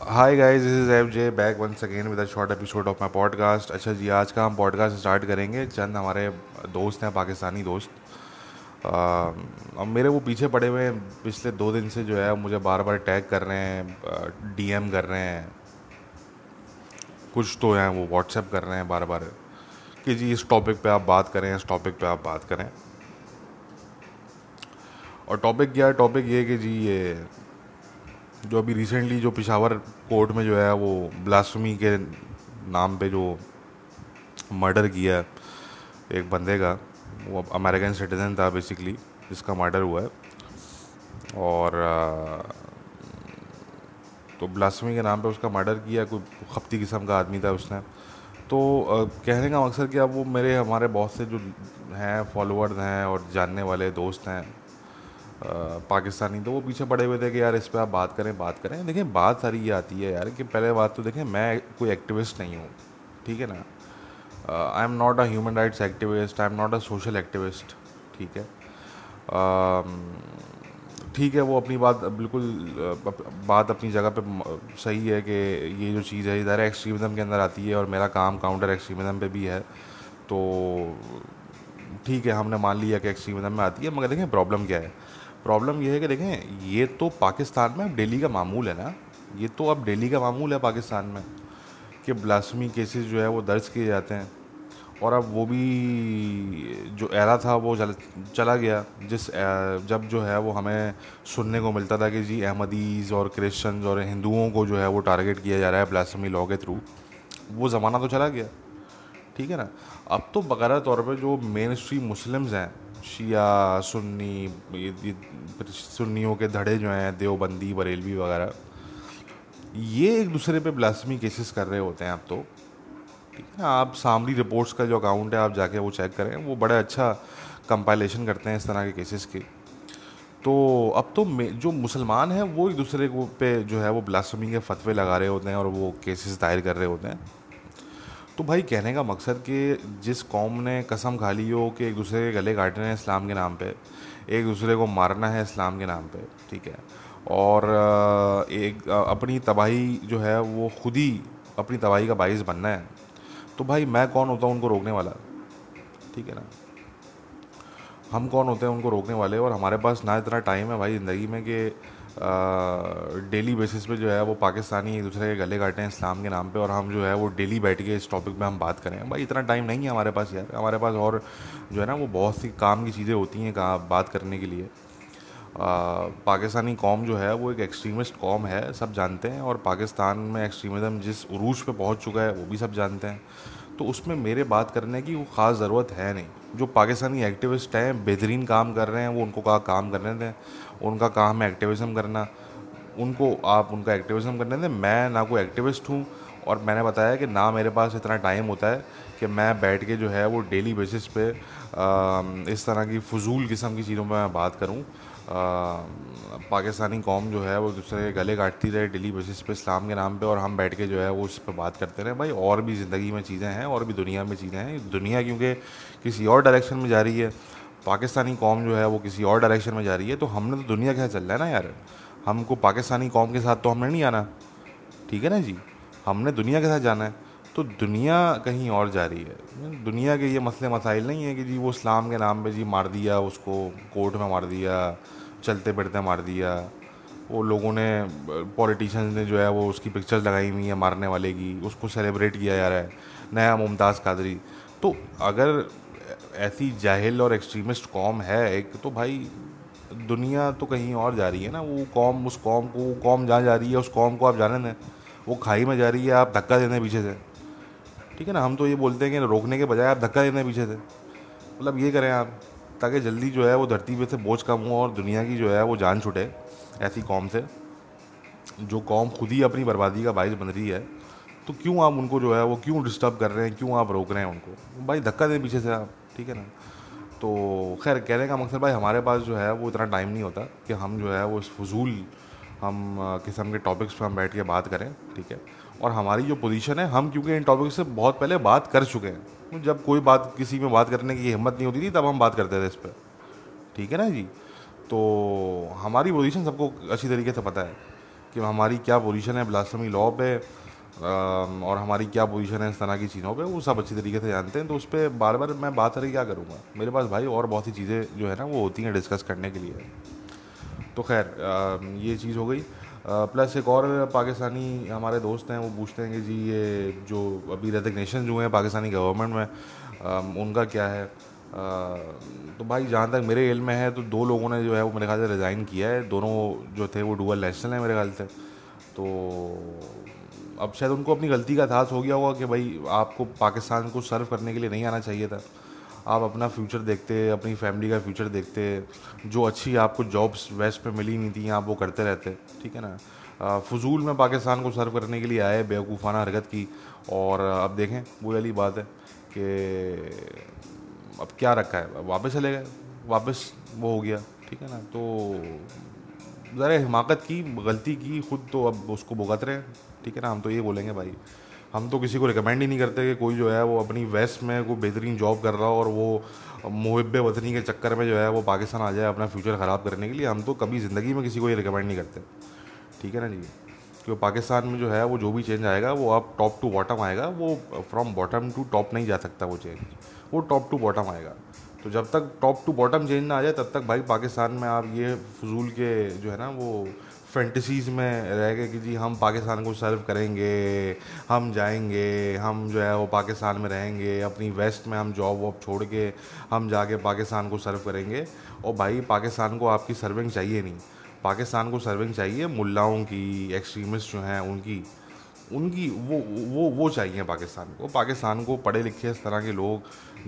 Hi guys this is F J back once again with a short episode of my podcast अच्छा जी, आज का हम podcast start करेंगे। चंद हमारे दोस्त हैं, पाकिस्तानी दोस्त। अब मेरे वो पीछे पड़े हुए पिछले दो दिन से जो है, मुझे बार बार टैग कर रहे हैं डीएम कर रहे हैं। कुछ तो हैं, वो व्हाट्सएप कर रहे हैं बार बार कि जी, इस टॉपिक पे आप बात करें, इस टॉपिक पे आप बात करें। और टॉपिक क्या है? टॉपिक ये कि जी, ये जो अभी रिसेंटली जो पिशावर कोर्ट में जो है वो ब्लास्फमी के नाम पे जो मर्डर किया है एक बंदे का, वो अमेरिकन सिटीजन था बेसिकली जिसका मर्डर हुआ है। और तो ब्लास्फमी के नाम पे उसका मर्डर किया, कोई खपती किस्म का आदमी था उसने। तो कहने का मकसद कि अब वो मेरे, हमारे बहुत से जो हैं फॉलोअर्स हैं और जानने वाले दोस्त हैं पाकिस्तानी तो वो पीछे पड़े हुए थे कि यार इस पर आप बात करें बात करें। देखिए, बात सारी ये आती है यार कि पहले बात तो देखें मैं कोई एक्टिविस्ट नहीं हूँ, ठीक है ना? I am not a human rights activist I am not a social activist ठीक है? ठीक है, वो अपनी बात बिल्कुल बात अपनी जगह पे सही है कि ये जो चीज़ है, इधर एक्सट्रीमिज़म के अंदर आती है और मेरा काम काउंटर एक्सट्रीमिज़म पे भी है। तो ठीक है, हमने मान लिया कि एक्सट्रीमिज़म में आती है, मगर देखें प्रॉब्लम क्या है? प्रॉब्लम ये है कि देखें, ये तो पाकिस्तान में अब डेली का मामूल है ना। ये तो अब डेली का मामूल है पाकिस्तान में कि ब्लास्मी केसेस जो है वो दर्ज किए जाते हैं। और अब वो भी जो एरा था वो चला गया। जिस जब जो है वो हमें सुनने को मिलता था कि जी अहमदीज़ और क्रिश्चन और हिंदुओं को जो है वो टारगेट किया जा रहा है ब्लास्मी लॉ के थ्रू वो ज़माना तो चला गया। ठीक है ना? अब तो बकायदा तौर पे जो मेन स्ट्रीम मुस्लिम्स हैं शिया, सुन्नी सुन्नियों के धड़े जो हैं, देवबंदी, बरेलवी वगैरह, ये एक दूसरे पे ब्लास्मी केसेस कर रहे होते हैं अब तो। ठीक है ना, आप सामरी रिपोर्ट्स का जो अकाउंट है, आप जाके वो चेक करें, वो बड़ा अच्छा कंपाइलेशन करते हैं इस तरह के केसेस की। तो अब तो जो मुसलमान हैं, वो एक दूसरे को पे जो है, वो ब्लास्फमी के फतवे लगा रहे होते हैं और वो केसेस दायर कर रहे होते हैं। तो भाई कहने का मकसद कि जिस कौम ने कसम खा ली हो कि एक दूसरे के गले काटने हैं इस्लाम के नाम पे, एक दूसरे को मारना है इस्लाम के नाम पे, ठीक है? और एक अपनी तबाही जो है वो खुद ही अपनी तबाही का बाइस बनना है। तो भाई मैं कौन होता हूँ उनको रोकने वाला? ठीक है ना? हम कौन होते हैं उनको रोकने वाले? और हमारे पास ना इतना टाइम है भाई ज़िंदगी में कि डेली बेसिस पे जो है वो पाकिस्तानी एक दूसरे के गले काटे हैं इस्लाम के नाम पे और हम जो है वो डेली बैठ के इस टॉपिक पे हम बात करें। भाई इतना टाइम नहीं है हमारे पास यार। हमारे पास और जो है ना वो बहुत सी काम की चीज़ें होती हैं कहा बात करने के लिए। आ, पाकिस्तानी कौम जो है वो एक एक्सट्रीमिस्ट कौम है सब जानते हैं और पाकिस्तान में एक्सट्रीमिज़म जिस उरूज पे पहुँच चुका है वो भी सब जानते हैं। तो उसमें मेरे बात करने की वो ख़ास ज़रूरत है नहीं। जो पाकिस्तानी एक्टिविस्ट हैं बेहतरीन काम कर रहे हैं वो उनको कहा काम करने दें। उनका काम है एक्टिविज़म करना। उनको आप उनका एक्टिविज़म करने दें। मैं ना कोई एक्टिविस्ट हूँ और मैंने बताया कि ना मेरे पास इतना टाइम होता है कि मैं बैठ के जो है वो डेली बेसिस पे आ, इस तरह की फजूल किस्म की चीज़ों पर मैं बात करूँ। पाकिस्तानी कौम जो है, वो दूसरे के गले काटती रहे डेली बेसिस पे इस्लाम के नाम पे और हम बैठ के जो है, वो उस पर बात करते रहे। भाई, और भी ज़िंदगी में चीज़ें हैं, और भी दुनिया में चीज़ें हैं। दुनिया क्योंकि किसी और डायरेक्शन में जा रही है, पाकिस्तानी कौम जो है, वो किसी और डायरेक्शन में जा रही है तो हमने तो दुनिया के साथ चल रहा है ना यार। हमको पाकिस्तानी कौम के साथ तो हमने नहीं आना। ठीक है ना जी? हमने दुनिया के साथ जाना है। तो दुनिया कहीं और जा रही है। दुनिया के ये मसले मसाइल नहीं है कि जी वो इस्लाम के नाम पे जी मार दिया, उसको कोर्ट में मार दिया चलते फिरते मार दिया। वो लोगों ने, पॉलिटिशियंस ने जो है, वो उसकी पिक्चर्स लगाई हुई है मारने वाले की, उसको सेलिब्रेट किया जा रहा है, नया मुमताज़ कादरी। तो अगर ऐसी जाहिल और एक्सट्रीमिस्ट कौम है एक तो भाई, दुनिया तो कहीं और जा रही है ना, वो कॉम, उस कॉम को, वो कौम जहाँ जा रही है, उस कॉम को आप जाने दें। वो खाई में जा रही है, आप धक्का देने पीछे से। ठीक है ना, हम तो ये बोलते हैं कि रोकने के बजाय आप धक्का देने पीछे से। मतलब ये करें आप। ताकि जल्दी जो है वो धरती पे से बोझ कम हो और दुनिया की जो है वो जान छुटे ऐसी कौम से। जो कौम खुद ही अपनी बर्बादी का बाइस बन रही है तो क्यों आप उनको जो है वो क्यों डिस्टर्ब कर रहे हैं? क्यों आप रोक रहे हैं उनको? भाई धक्का दें पीछे से आप, ठीक है ना? तो खैर, कहने का मकसद भाई हमारे पास जो है वो इतना टाइम नहीं होता कि हम जो है वो इस फजूल, हम किस्म के टॉपिक्स पर हम बैठ के बात करें, ठीक है? और हमारी जो पोजीशन है, हम क्योंकि इन टॉपिक से बहुत पहले बात कर चुके हैं। जब कोई बात किसी में बात करने की हिम्मत नहीं होती थी, तब हम बात करते थे इस पर ठीक है ना जी? तो हमारी पोजीशन सबको अच्छी तरीके से पता है कि हमारी क्या पोजीशन है ब्लास्टमी लॉ पे और हमारी क्या पोजीशन है इस तरह की चीज़ों पे, वो सब अच्छी तरीके से जानते हैं। तो उस पर बार बार मैं बात करके क्या करूँगा? मेरे पास भाई और बहुत सी चीज़ें जो है ना, वो होती हैं डिस्कस करने के लिए। तो खैर ये चीज़ हो गई। प्लस एक और पाकिस्तानी हमारे दोस्त हैं, वो पूछते हैं कि जी ये जो अभी रेजिग्नेशन जो हैं पाकिस्तानी गवर्नमेंट में उनका क्या है? तो भाई जहाँ तक मेरे इल्म में है तो दो लोगों ने जो है वो मेरे ख्याल से रिज़ाइन किया है। दोनों जो थे वो डुअल नेशनल हैं मेरे ख्याल से। तो अब शायद उनको अपनी गलती का एहसास हो गया होगा कि भाई आपको पाकिस्तान को सर्व करने के लिए नहीं आना चाहिए था। आप अपना फ्यूचर देखते, अपनी फैमिली का फ्यूचर देखते, जो अच्छी आपको जॉब्स वेस्ट पे मिली नहीं थी, आप वो करते रहते, ठीक है ना? फजूल में पाकिस्तान को सर्व करने के लिए आए, बेवकूफ़ाना हरकत की, और अब देखें, वो वाली बात है कि अब क्या रखा है? वापस चले गए, वापस वो हो गया, ठीक है ना? तो ज़रा हिमाकत की, गलती की, खुद तो अब उसको भुगत रहे हैं, ठीक है ना? हम तो ये बोलेंगे भाई हम तो किसी को रिकमेंड ही नहीं करते कि कोई जो है वो अपनी वेस्ट में कोई बेहतरीन जॉब कर रहा हो और वो मुहब वतनी के चक्कर में जो है वो पाकिस्तान आ जाए अपना फ्यूचर ख़राब करने के लिए। हम तो कभी ज़िंदगी में किसी को ये रिकमेंड नहीं करते। ठीक है ना जी? क्योंकि पाकिस्तान में जो है वो जो भी चेंज आएगा, वो अब टॉप टू बॉटम आएगा। वो फ्रॉम बॉटम टू टॉप नहीं जा सकता वो चेंज वो टॉप टू बॉटम आएगा। तो जब तक टॉप टू बॉटम चेंज ना आ जाए, तब तक भाई पाकिस्तान में आप ये फजूल के जो है ना वो फैंटसीज में रह गए कि जी, हम पाकिस्तान को सर्व करेंगे, हम जाएँगे, हम जो है वो पाकिस्तान में रहेंगे, अपनी वेस्ट में हम जॉब वॉब छोड़ के हम जाके पाकिस्तान को सर्व करेंगे। और भाई, पाकिस्तान को आपकी सर्विंग चाहिए नहीं। पाकिस्तान को सर्विंग चाहिए मुल्लाओं की एक्सट्रीमिस्ट जो हैं उनकी। उनकी, वो वो वो चाहिए पाकिस्तान को। पाकिस्तान को पढ़े लिखे इस तरह के लोग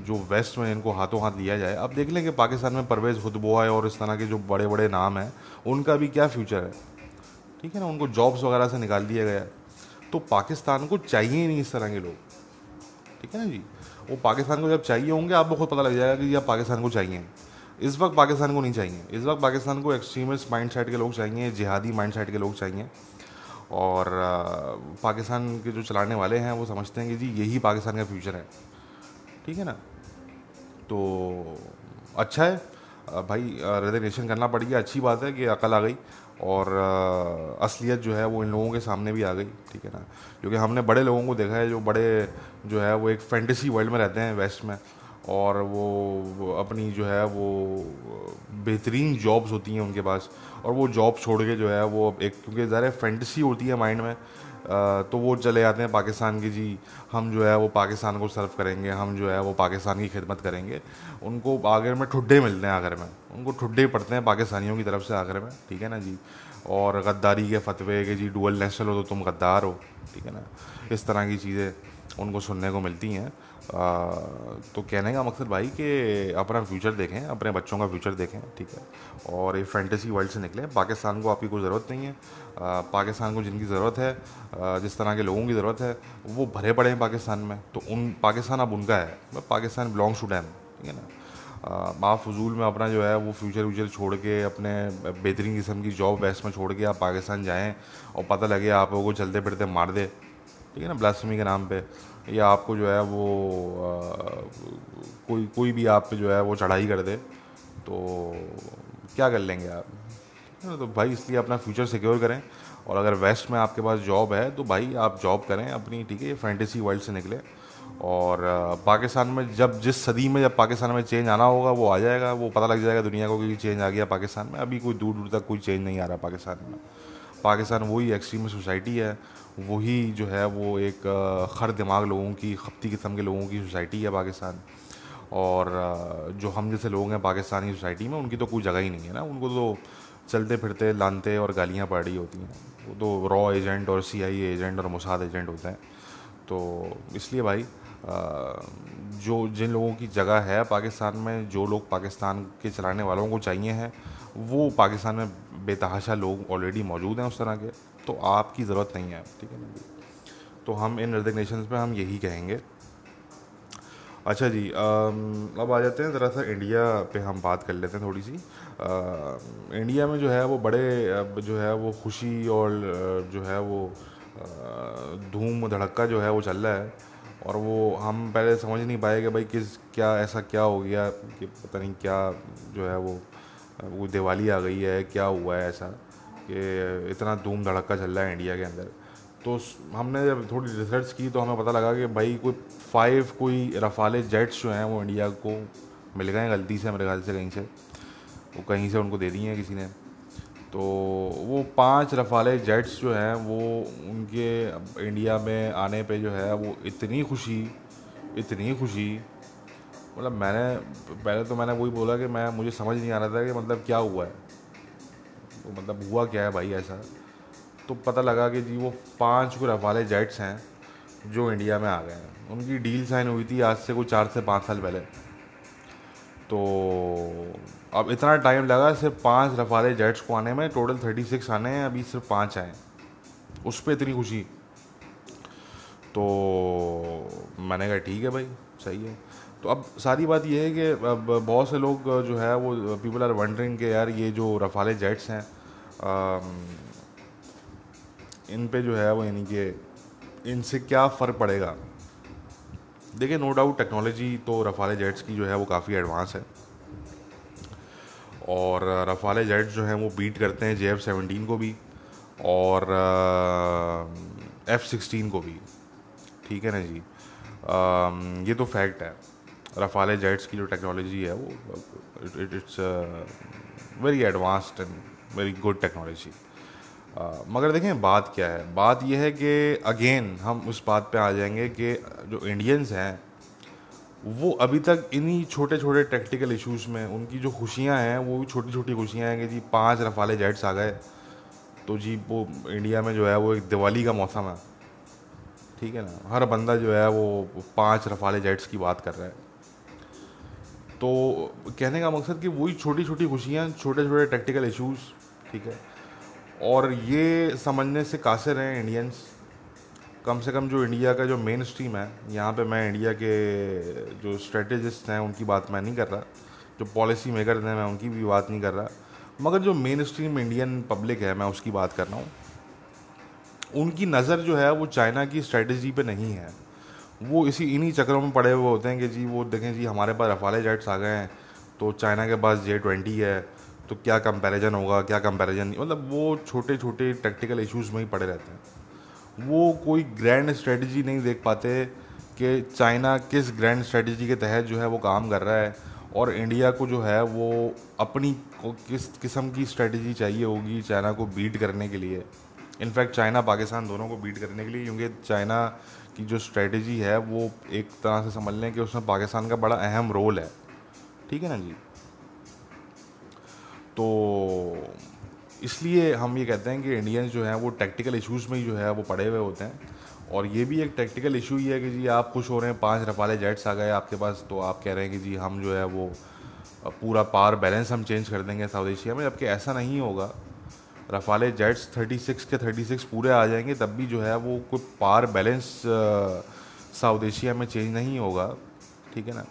जो वेस्ट में इनको हाथों हाथ लिया जाए। अब देख लें कि पाकिस्तान में परवेज़ खुदबुआ और इस तरह के जो बड़े बड़े नाम हैं, उनका भी क्या फ्यूचर है? ठीक है ना, उनको जॉब्स वगैरह से निकाल दिया गया तो पाकिस्तान को चाहिए नहीं इस तरह के लोग। ठीक है ना जी? वो पाकिस्तान को जब चाहिए होंगे, आपको खुद पता लग जाएगा कि आप पाकिस्तान को चाहिए इस वक्त पाकिस्तान को नहीं चाहिए। इस वक्त पाकिस्तान को एक्सट्रीमिस्ट माइंड सेट के लोग चाहिए जिहादी माइंड सेट के लोग चाहिए और पाकिस्तान के जो चलाने वाले हैं, वो समझते हैं कि जी, यही पाकिस्तान का फ्यूचर है। ठीक है ना? तो अच्छा है। भाई रेजिग्नेशन करना पड़ गया। अच्छी बात है कि अकल आ गई। और असलियत जो है वो इन लोगों के सामने भी आ गई, ठीक है ना? क्योंकि हमने बड़े लोगों को देखा है जो बड़े जो है वो एक फैंटेसी वर्ल्ड में रहते हैं वेस्ट में, और वो अपनी जो है वो, बेहतरीन जॉब्स होती हैं उनके पास, और वो जॉब छोड़ के जो है वो, एक, क्योंकि ज़रा फैंटसी होती है माइंड में तो वो चले जाते हैं पाकिस्तान की, जी, हम जो है वो पाकिस्तान को सर्व करेंगे, हम जो है वो पाकिस्तान की खिदमत करेंगे। उनको आगरे में ठुड्डे मिलते हैं आगरे में। उनको ठुड्डे पड़ते हैं पाकिस्तानियों की तरफ़ से आगरे में, ठीक है ना जी? और गद्दारी के फतवे के, जी डुअल नेशनल हो तो तुम गद्दार हो, ठीक है ना? इस तरह की चीज़ें उनको सुनने को मिलती हैं। तो कहने का मकसद भाई कि अपना फ्यूचर देखें, अपने बच्चों का फ्यूचर देखें, ठीक है? और ये फैंटेसी वर्ल्ड से निकलें। पाकिस्तान को आपकी कोई ज़रूरत नहीं है। पाकिस्तान को जिनकी ज़रूरत है जिस तरह के लोगों की ज़रूरत है, वो भरे पड़े हैं पाकिस्तान में। तो उन, पाकिस्तान अब उनका है। पाकिस्तान बिलोंग्स टू डैम ठीक है ना? आप फजूल में अपना जो है, वो फ्यूचर व्यूचर छोड़ के, अपने बेहतरीन किस्म की जॉब वेस्ट में छोड़ के आप पाकिस्तान जाएँ और पता लगे आप लोगों को चलते फिरते मार दे, ठीक है ना? ब्लास्टमी के नाम पे। या आपको जो है वो आ, कोई कोई भी आप पे जो है वो चढ़ाई कर दे तो क्या कर लेंगे आप? तो भाई इसलिए अपना फ्यूचर सिक्योर करें। और अगर वेस्ट में आपके पास जॉब है तो भाई आप जॉब करें अपनी ठीक है ये फैंटेसी वर्ल्ड से निकले। और पाकिस्तान में जब जिस सदी में जब पाकिस्तान में चेंज आना होगा वो आ जाएगा वो पता लग जाएगा दुनिया को कि चेंज आ गया पाकिस्तान में। अभी कोई दूर दूर तक कोई चेंज नहीं आ रहा पाकिस्तान में। पाकिस्तान वही एक्सट्रीम सोसाइटी है, वही जो है वो एक खर दिमाग लोगों की, खपती किस्म के लोगों की सोसाइटी है पाकिस्तान। और जो हम जैसे लोग हैं पाकिस्तानी सोसाइटी में, उनकी तो कोई जगह ही नहीं है ना। उनको तो चलते फिरते लानते और गालियाँ पड़ रही होती हैं। वो तो रॉ एजेंट और सी एजेंट और मोसाद एजेंट होते हैं। तो इसलिए भाई जो जिन लोगों की जगह है पाकिस्तान में, जो लोग पाकिस्तान के चलाने वालों को चाहिए हैं वो पाकिस्तान में बेतहाशा लोग ऑलरेडी मौजूद हैं उस तरह के तो आपकी ज़रूरत नहीं है, ठीक है ना तो हम इन रेजिग्नेशन में हम यही कहेंगे। अच्छा जी अब आ जाते हैं ज़रा सा इंडिया पे हम बात कर लेते हैं थोड़ी सी। इंडिया में जो है वो बड़े जो है वो खुशी और जो है वो धूम धड़क्का जो है वो चल रहा है, और वो हम पहले समझ नहीं पाए कि भाई किस, क्या ऐसा क्या हो गया कि पता नहीं क्या जो है वो वो दिवाली आ गई है, क्या हुआ है ऐसा कि इतना धूम धड़का चल रहा है इंडिया के अंदर। तो हमने जब थोड़ी रिसर्च की तो हमें पता लगा कि भाई कोई फाइव कोई रफाले जेट्स जो हैं वो इंडिया को मिल गए गलती से मेरे ख्याल से कहीं से। वो कहीं से उनको दे दिए हैं किसी ने। तो वो पाँच रफाले जेट्स जो हैं वो उनके इंडिया में आने पे जो है वो इतनी खुशी इतनी खुशी मतलब मैंने, पहले तो मैंने वही बोला कि मैं, मुझे समझ नहीं आ रहा था कि मतलब क्या हुआ है। तो मतलब हुआ क्या है भाई ऐसा? तो पता लगा कि जी वो पाँच को रफाले जेट्स हैं जो इंडिया में आ गए हैं। उनकी डील साइन हुई थी आज से कोई चार से पाँच साल पहले। तो अब इतना टाइम लगा सिर्फ़ पाँच रफाले जेट्स को आने में, टोटल थर्टी सिक्स आने हैं, अभी सिर्फ़ पाँच आए उस पर इतनी खुशी। तो मैंने कहा, ठीक है भाई, सही है। तो अब सारी बात यह है कि अब बहुत से लोग जो है वो पीपल आर वंडरिंग के यार ये जो रफाले जेट्स हैं इन पे जो है वो यानी कि इनसे क्या फ़र्क पड़ेगा? देखिए नो डाउट टेक्नोलॉजी तो रफाले जेट्स की जो है वो काफ़ी एडवांस है। और रफाले जेट्स जो हैं वो बीट करते हैं जे एफ़ सेवनटीन को भी और एफ़ सिक्सटीन को भी। ठीक है ना जी? आ, ये तो फैक्ट है। रफाले जेट्स की जो टेक्नोलॉजी है वो it's very advanced and very good technology मगर देखें, बात क्या है? बात यह है कि अगेन हम उस बात पे आ जाएँगे कि जो इंडियंस हैं, वो अभी तक इन्हीं छोटे छोटे टेक्टिकल इश्यूज़ में, उनकी जो खुशियाँ हैं, वो भी छोटी छोटी खुशियाँ हैं कि जी, पाँच रफाले जेट्स आ गए। तो जी, वो इंडिया में जो है, वो एक दिवाली का मौसम है। ठीक है ना? हर बंदा जो है, वो पाँच रफाले जेट्स की बात कर रहा है। तो कहने का मकसद कि वही छोटी छोटी खुशियाँ छोटे छोटे टेक्टिकल इश्यूज़ ठीक है? और ये समझने से कासिर हैं इंडियंस कम से कम जो इंडिया का जो मेन स्ट्रीम है, यहाँ पे मैं इंडिया के जो स्ट्रेटजिस्ट हैं, उनकी बात मैं नहीं कर रहा। जो पॉलिसी मेकर हैं, मैं उनकी भी बात नहीं कर रहा। मगर जो मेन स्ट्रीम इंडियन पब्लिक है, मैं उसकी बात कर रहा हूँ। उनकी नज़र जो है, वो चाइना की स्ट्रेटजी पे नहीं है। वो इसी इन्हीं चक्रों में पड़े हुए होते हैं कि जी, वो देखें जी, हमारे पास रफाले जेट्स आ गए हैं तो चाइना के पास जे ट्वेंटी है तो क्या कंपैरिजन होगा, क्या कंपैरिजन नहीं मतलब वो छोटे छोटे टेक्टिकल इश्यूज़ में ही पड़े रहते हैं। वो कोई ग्रैंड स्ट्रेटजी नहीं देख पाते कि चाइना किस ग्रैंड स्ट्रेटजी के तहत जो है वो काम कर रहा है, और इंडिया को जो है वो अपनी किस किस्म की स्ट्रेटजी चाहिए होगी चाइना को बीट करने के लिए। इनफैक्ट चाइना पाकिस्तान दोनों को बीट करने के लिए, क्योंकि चाइना की जो स्ट्रेटजी है, वो एक तरह से समझ लें कि उसमें पाकिस्तान का बड़ा अहम रोल है। ठीक है ना जी? तो इसलिए हम ये कहते हैं कि इंडियंस जो हैं, वो टैक्टिकल इश्यूज़ में ही जो है, वो पड़े हुए होते हैं। और ये भी एक टेक्टिकल इशू ही है कि जी आप खुश हो रहे हैं, पाँच रफाले जेट्स आ गए आपके पास तो आप कह रहे हैं कि जी हम जो है, वो पूरा पावर बैलेंस हम चेंज कर देंगे साउथ एशिया में, जबकि ऐसा नहीं होगा। रफाले जेट्स 36 के 36 पूरे आ जाएँगे तब भी जो है वो कोई पार बैलेंस साउथ एशिया में चेंज नहीं होगा ठीक है ना?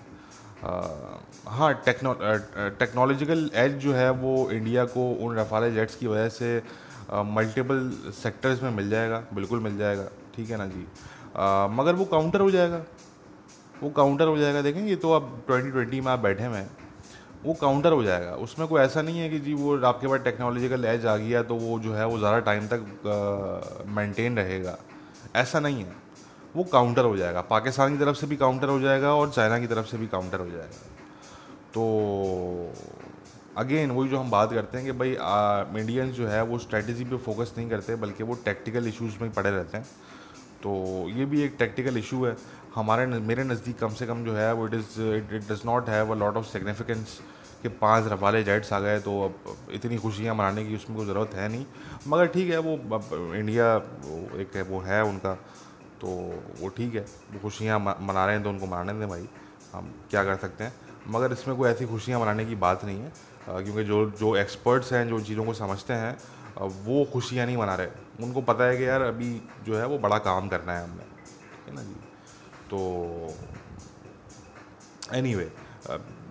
आ, हाँ टेक्नो टेक्नोलॉजिकल एज जो है वो इंडिया को उन रफाले जेट्स की वजह से मल्टीपल सेक्टर्स में मिल जाएगा बिल्कुल मिल जाएगा ठीक है ना जी? आ, मगर वो काउंटर हो जाएगा वो काउंटर हो जाएगा देखें ये तो अब ट्वेंटी ट्वेंटी में आप बैठे हुए हैं। वो काउंटर हो जाएगा। उसमें कोई ऐसा नहीं है कि जी वो आपके पास टेक्नोलॉजिकल एज आ गया तो वो जो है वो ज़्यादा टाइम तक मेंटेन रहेगा। ऐसा नहीं है। वो काउंटर हो जाएगा। पाकिस्तान की तरफ़ से भी काउंटर हो जाएगा और चाइना की तरफ़ से भी काउंटर हो जाएगा। तो अगेन वही जो हम बात करते हैं कि भाई इंडियंस जो है वो स्ट्रेटजी पे फोकस नहीं करते, बल्कि वो टेक्टिकल इश्यूज़ में पड़े रहते हैं। तो ये भी एक टेक्टिकल इशू है। हमारे मेरे नज़दीक कम से कम जो है, वो it is it does not have a lot of significance कि पाँच रफाले जेट्स आ गए तो अब इतनी खुशियाँ मनाने की उसमें कोई ज़रूरत है नहीं। मगर ठीक है वो अब इंडिया एक है वो है उनका तो वो ठीक है वो खुशियाँ मना रहे हैं तो उनको मनाने दें भाई। हम क्या कर सकते हैं? मगर इसमें कोई ऐसी खुशियाँ मनाने की बात नहीं है क्योंकि जो जो एक्सपर्ट्स हैं जो चीज़ों को समझते हैं वो खुशियाँ नहीं मना रहे। उनको पता है कि यार अभी जो है वो बड़ा काम करना है हमने है ना जी? तो एनी anyway,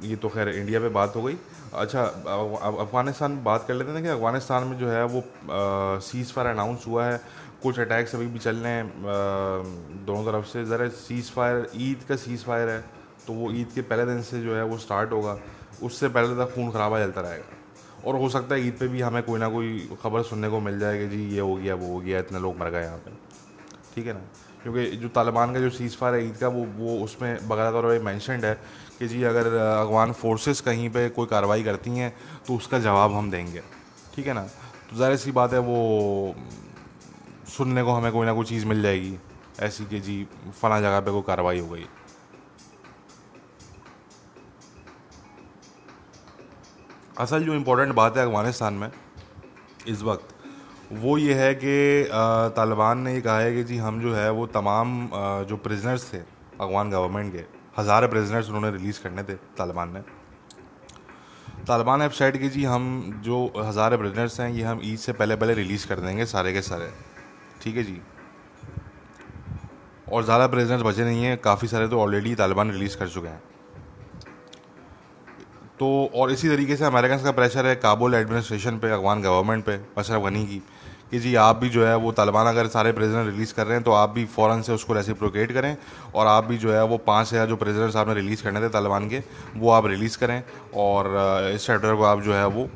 ये तो खैर इंडिया पे बात हो गई। अच्छा अफ़गानिस्तान बात कर लेते हैं कि अफ़गानिस्तान में जो है वो सीज़ फायर अनाउंस हुआ है। कुछ अटैक्स अभी भी चल रहे हैं दोनों तरफ़ से। ज़रा सीज़ फायर ईद का सीज़ फायर है तो वो ईद के पहले दिन से जो है वो स्टार्ट होगा। उससे पहले तक खून खराबा चलता रहेगा। और हो सकता है ईद पे भी हमें कोई ना कोई खबर सुनने को मिल जाए कि जी, ये हो गया, वो हो गया, इतने लोग मर गए यहाँ पे। ठीक है ना? क्योंकि जो तालिबान का जो सीज़ फायर है ईद का, वो वो उसमें बकायदा तौर पर मैंशनड है। कि जी अगर अफगान फोर्सेस कहीं पे कोई कार्रवाई करती हैं तो उसका जवाब हम देंगे। ठीक है ना? तो ज़ाहिर सी बात है वो सुनने को हमें कोई ना कोई चीज़ मिल जाएगी। ऐसी कि जी फला जगह पे कोई कार्रवाई हो गई। असल जो इम्पोर्टेंट बात है अफ़गानिस्तान में, इस वक्त, वो ये है कि तालिबान ने ये कहा है कि जी हम जो है वो तमाम जो प्रिजनर्स थे अफगान गवर्नमेंट के हज़ार प्रिजनर्स उन्होंने रिलीज़ करने थे तालिबान ने तालिबान ऐप साइड की जी हम जो हज़ार प्रिजनर्स हैं, ये हम ईद से पहले पहले रिलीज़ कर देंगे सारे के सारे। ठीक है जी? और ज़्यादा प्रेजनेंस बचे नहीं हैं, काफ़ी सारे तो ऑलरेडी तालिबान रिलीज़ कर चुके हैं। तो और इसी तरीके से अमेरिकन का प्रेशर है काबुल एडमिनिस्ट्रेशन पे अफगान गवर्नमेंट पे अशरफ गनी की। कि जी, आप भी जो है वो तालिबान अगर सारे प्रेजिडेंट रिलीज़ कर रहे हैं तो आप भी फ़ौरन से उसको रेसिप्रोकेट करें और आप भी जो है वो पाँच हज़ार जो प्रेजिडेंट्स आपने रिलीज़ करने थे तालिबान के, वो आप रिलीज़ करें और इस चैप्टर को आप जो है वो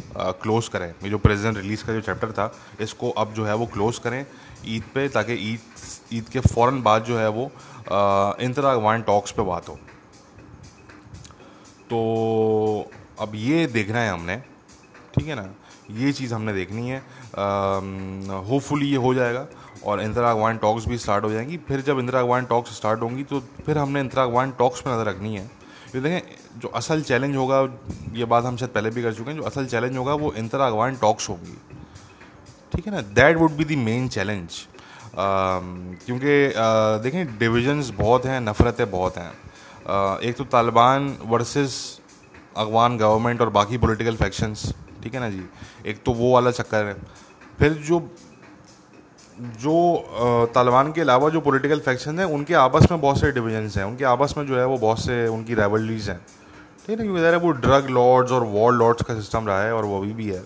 क्लोज़ करें। ये जो प्रेजिडेंट रिलीज़ का जो चैप्टर था, इसको अब जो है वो क्लोज़ करें ईद पे, ताकि ईद ईद के फ़ौर बाद जो है वो इंतरा अफगान टॉक्स पे बात हो। तो अब ये देखना है हमने, ठीक है ना? ये चीज़ हमने देखनी है। होपफुली ये हो जाएगा और इंदिरा अगवान टॉक्स भी स्टार्ट हो जाएँगी। फिर जब इंदिरा अगवान टॉक्स स्टार्ट होंगी तो फिर हमने इंदिरा अगवान टॉक्स पर नज़र रखनी है। ये देखें, जो असल चैलेंज होगा, ये बात हम शायद पहले भी कर चुके हैं, जो असल चैलेंज होगा, वो इंदिरा अगवान टॉक्स होंगी। ठीक है ना? That would be the main challenge क्योंकि देखें डिविजन्स बहुत हैं, नफ़रतें बहुत हैं। एक तो तालिबान वर्सेस अफगान गवर्नमेंट और बाकी पॉलिटिकल फैक्शंस ठीक है ना जी? एक तो वो वाला चक्कर है। फिर जो जो तालिबान के अलावा जो पॉलिटिकल फैक्शन हैं, उनके आपस में बहुत से डिविजन्स हैं। उनके आपस में जो है वो बहुत से उनकी रेवलरीज हैं। ठीक है क्योंकि वो ड्रग लॉर्ड्स और वॉर लॉर्ड्स का सिस्टम रहा है और वो अभी भी है।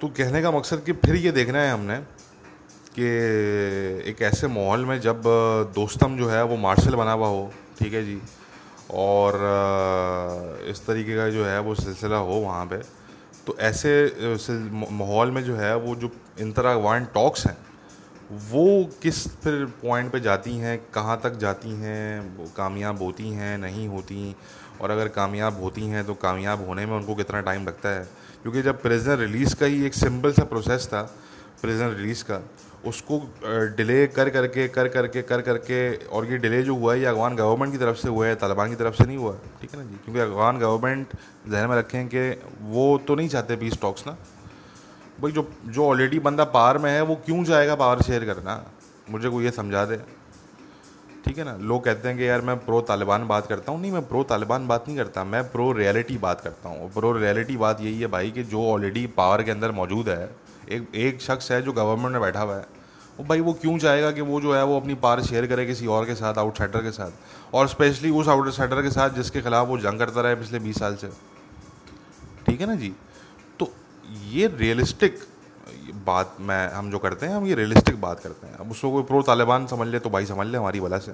तो कहने का मकसद कि फिर ये देखना है हमने कि एक ऐसे माहौल में जब दोस्तम जो है वो मार्शल बना हुआ हो, ठीक है जी? और इस तरीके का जो है वो सिलसिला हो वहाँ पे तो ऐसे माहौल में जो है, वो जो इंतरा वन टॉक्स हैं, वो किस फिर पॉइंट पे जाती हैं, कहाँ तक जाती हैं कामयाब होती हैं, नहीं होती? और अगर कामयाब होती हैं तो कामयाब होने में उनको कितना टाइम लगता है? क्योंकि जब प्रिजनर रिलीज़ का ही एक सिंपल सा प्रोसेस था प्रिजनर रिलीज़ का उसको डिले कर करके कर करके कर करके, और ये डिले जो हुआ है, ये अफगान गवर्नमेंट की तरफ़ से हुआ है, तालिबान की तरफ़ से नहीं हुआ, ठीक है ना जी? क्योंकि अफगान गवर्नमेंट जहन में रखें कि वो तो नहीं चाहते पीस टॉक्स ना। भाई जो जो ऑलरेडी बंदा पावर में है, वो क्यों जाएगा पावर शेयर करना? मुझे कोई ये समझा दे। ठीक है ना? लोग कहते हैं कि यार मैं प्रो तालिबान बात करता हूँ। नहीं, मैं प्रो तालिबान बात नहीं करता, मैं प्रो रियलिटी बात करता हूँ। प्रो रियलिटी बात यही है भाई कि जो ऑलरेडी पावर के अंदर मौजूद है, एक एक शख्स है जो गवर्नमेंट में बैठा हुआ है। वो भाई वो क्यों चाहेगा कि वो जो है वो अपनी पार शेयर करे किसी और के साथ आउटसाइडर के साथ? और स्पेशली उस आउटसाइडर के साथ जिसके खिलाफ वो जंग करता रहा पिछले बीस साल से। ठीक है ना जी? तो ये रियलिस्टिक बात मैं, हम जो करते हैं, हम ये रियलिस्टिक बात करते हैं। अब उसको कोई प्रो तालिबान समझ ले तो भाई समझ ले हमारी वजह से।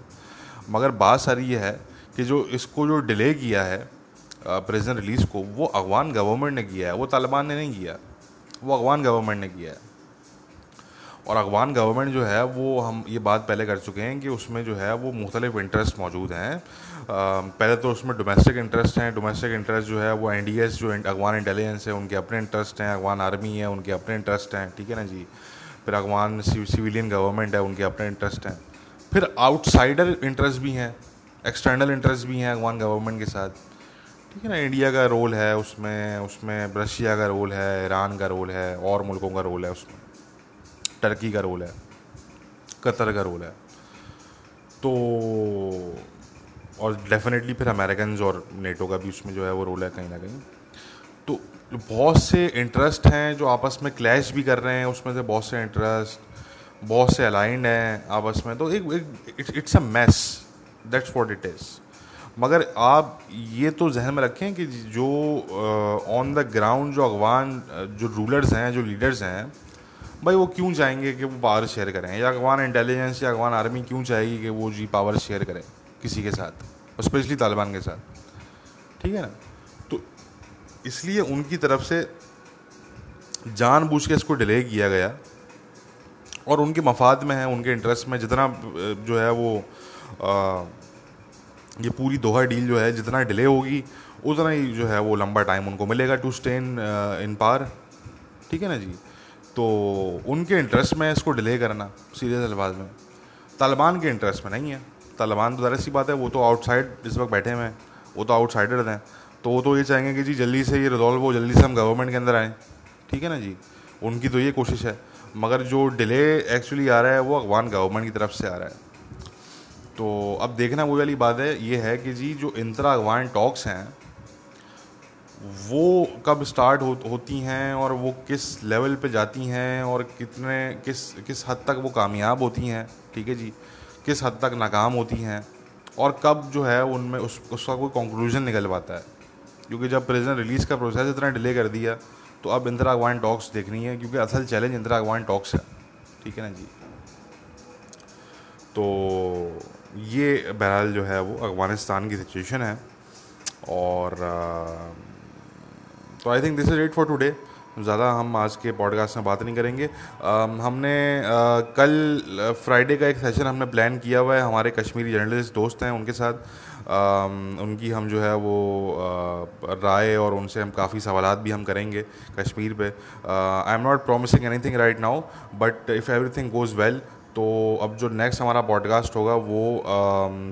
मगर बात सारी ये है कि जो इसको जो डिले किया है प्रेजेंट रिलीज़ को, वो अफगान गवर्नमेंट ने किया है, वो तालिबान ने नहीं किया। वो अफगान गवर्नमेंट ने किया है। और अफगान गवर्नमेंट जो है, वो हम ये बात पहले कर चुके हैं कि उसमें जो है, वो मुख्तलिफ़ इंटरेस्ट मौजूद हैं। पहले तो उसमें डोमेस्टिक इंटरेस्ट हैं। डोमेस्टिक इंटरेस्ट जो है, वो एन डी जो अफगान इंटेलिजेंस है, उनके अपने इंटरेस्ट हैं। अफगान आर्मी है, उनके अपने इंटरेस्ट हैं। ठीक है ना जी? फिर अफगान सिविलियन गवर्नमेंट है, उनके अपने इंटरेस्ट हैं। फिर आउटसाइडर इंटरेस्ट भी हैं। एक्सटर्नल इंटरेस्ट भी हैं अफगान गवर्नमेंट के साथ। ठीक है ना? इंडिया का रोल है उसमें उसमें रशिया का रोल है ईरान का रोल है, और मुल्कों का रोल है उसमें। टर्की का रोल है कतर का रोल है। तो और डेफिनेटली फिर अमेरिकन और नेटो का भी उसमें जो है वो रोल है कहीं ना कहीं। तो बहुत से इंटरेस्ट हैं जो आपस में क्लैश भी कर रहे हैं उसमें से बहुत से इंटरेस्ट बहुत से अलाइंड हैं आपस में। तो एक, it's a mess that's what it is मगर आप ये तो जहन में रखें कि जो ऑन द ग्राउंड जो अफगान जो रूलर्स हैं जो लीडर्स हैं भाई वो क्यों चाहेंगे कि वो पावर शेयर करें? या अफगान इंटेलिजेंस या अफगान आर्मी क्यों चाहेगी कि वो जी पावर शेयर करें किसी के साथ? स्पेशली तालिबान के साथ। ठीक है ना? तो इसलिए उनकी तरफ़ से जानबूझ के इसको डिले किया गया। और उनके मफाद में है उनके इंटरेस्ट में जितना जो है वो आ, ये पूरी दोहा डील जो है जितना डिले होगी उतना ही जो है वो लंबा टाइम उनको मिलेगा टू स्टे इन इन पार ठीक है ना जी? तो उनके इंटरेस्ट में इसको डिले करना सीरियस अल्फाज में। तालिबान के इंटरेस्ट में नहीं है। तालिबान तो ज़रा सी बात है, वो तो आउटसाइड इस वक्त बैठे हुए हैं, वो तो आउटसाइडर हैं। तो वो तो ये चाहेंगे कि जी, जल्दी से ये रिजॉल्व हो, जल्दी से हम गवर्नमेंट के अंदर आएँ। ठीक है ना जी? उनकी तो ये कोशिश है। मगर जो डिले एक्चुअली आ रहा है, वो अफगान गवर्नमेंट की तरफ़ से आ रहा है। तो अब देखना वो वाली बात है, ये है कि जी, जो इंतरा अफगान टॉक्स हैं वो कब स्टार्ट हो, होती हैं और वो किस लेवल पे जाती हैं और कितने किस किस हद तक वो कामयाब होती हैं ठीक है जी? किस हद तक नाकाम होती हैं और कब जो है उनमें उस उसका कोई कंक्लूजन निकल पाता है। क्योंकि जब प्रेजेंट रिलीज़ का प्रोसेस इतना डिले कर दिया तो अब इंदिरा अगवान टॉक्स देखनी है क्योंकि असल चैलेंज इंदिरा अगवान टॉक्स है ठीक है ना जी? तो ये बहरहाल जो है वो अफ़गानिस्तान की सिचुएशन है और तो I think this is it for today ज़्यादा हम आज के पॉडकास्ट में बात नहीं करेंगे। हमने कल फ्राइडे का एक सेशन हमने प्लान किया हुआ है। हमारे कश्मीरी जर्नलिस्ट दोस्त हैं उनके साथ। उनकी हम जो है वो राय और उनसे हम काफ़ी सवाल भी हम करेंगे कश्मीर पे। I am not promising anything right now but if everything goes well तो अब जो नेक्स्ट हमारा पॉडकास्ट होगा, वो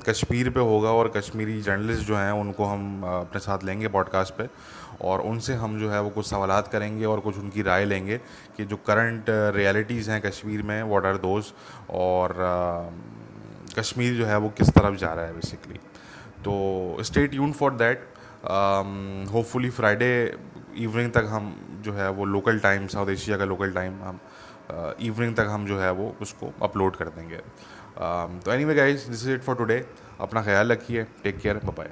कश्मीर पे होगा और कश्मीरी जर्नलिस्ट जो हैं, उनको हम अपने साथ लेंगे पॉडकास्ट पे। और उनसे हम जो है वो कुछ सवाल करेंगे और कुछ उनकी राय लेंगे कि जो करंट रियलिटीज़ हैं कश्मीर में वाट आर दोज और कश्मीर जो है वो किस तरफ़ जा रहा है बेसिकली तो stay tune for that hopefully Friday evening तक हम जो है वो लोकल टाइम साउथ एशिया का लोकल टाइम हम इवनिंग uh, तक हम जो है वो उसको अपलोड कर देंगे. तो anyway guys this is it for today अपना ख्याल रखिए. Take care bye